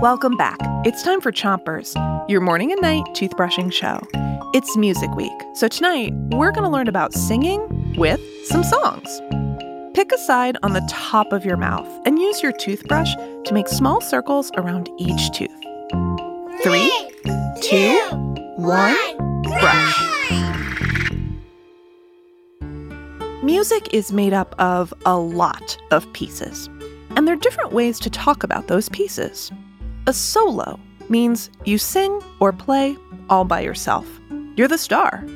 Welcome back. It's time for Chompers, your morning and night toothbrushing show. It's Music Week, so tonight we're going to learn about singing with some songs. Pick a side on the top of your mouth and use your toothbrush to make small circles around each tooth. Three, two, one, brush. Music is made up of a lot of pieces, and there are different ways to talk about those pieces. A solo means you sing or play all by yourself. You're the star.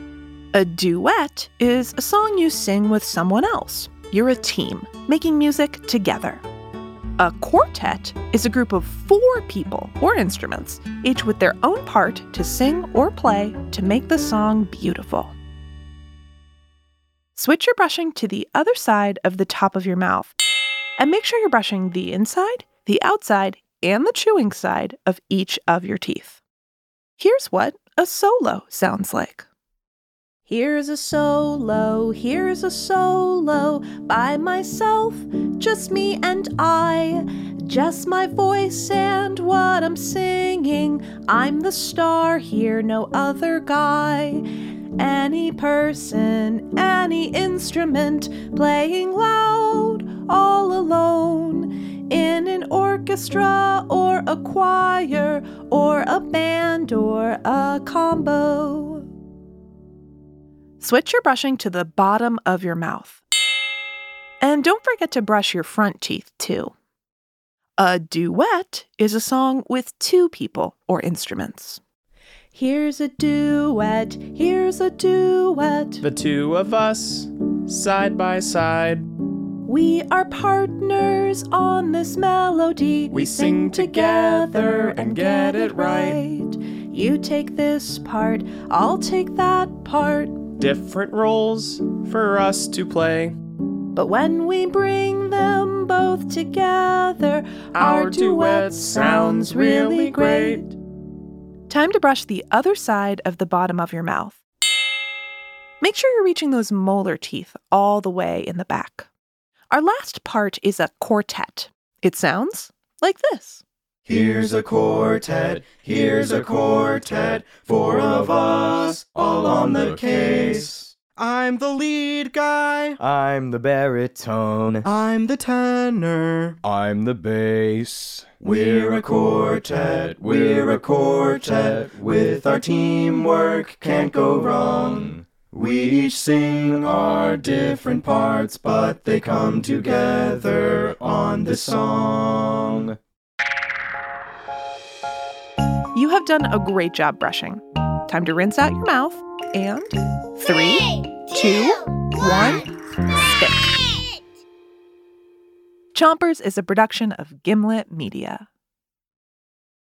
A duet is a song you sing with someone else. You're a team, making music together. A quartet is a group of four people or instruments, each with their own part to sing or play to make the song beautiful. Switch your brushing to the other side of the top of your mouth and make sure you're brushing the inside, the outside, and the chewing side of each of your teeth. Here's what a solo sounds like. Here's a solo, here's a solo by myself, just me and I. Just my voice and what I'm singing. I'm the star here, no other guy. Any person, any instrument, playing loud, all alone. In an orchestra or a choir or a band or a combo. Switch your brushing to the bottom of your mouth. And don't forget to brush your front teeth too. A duet is a song with two people or instruments. Here's a duet, here's a duet. The two of us, side by side. We are partners on this melody. We sing together and get it right. You take this part, I'll take that part. Different roles for us to play. But when we bring them both together, Our duet sounds really great. Time to brush the other side of the bottom of your mouth. Make sure you're reaching those molar teeth all the way in the back. Our last part is a quartet. It sounds like this. Here's a quartet, here's a quartet, four of us, all on the case. I'm the lead guy. I'm the baritone. I'm the tenor. I'm the bass. We're a quartet, we're a quartet, with our teamwork can't go wrong. We each sing our different parts, but they come together on this song. You have done a great job brushing. Time to rinse out your mouth and three, two, one, spit. Chompers is a production of Gimlet Media.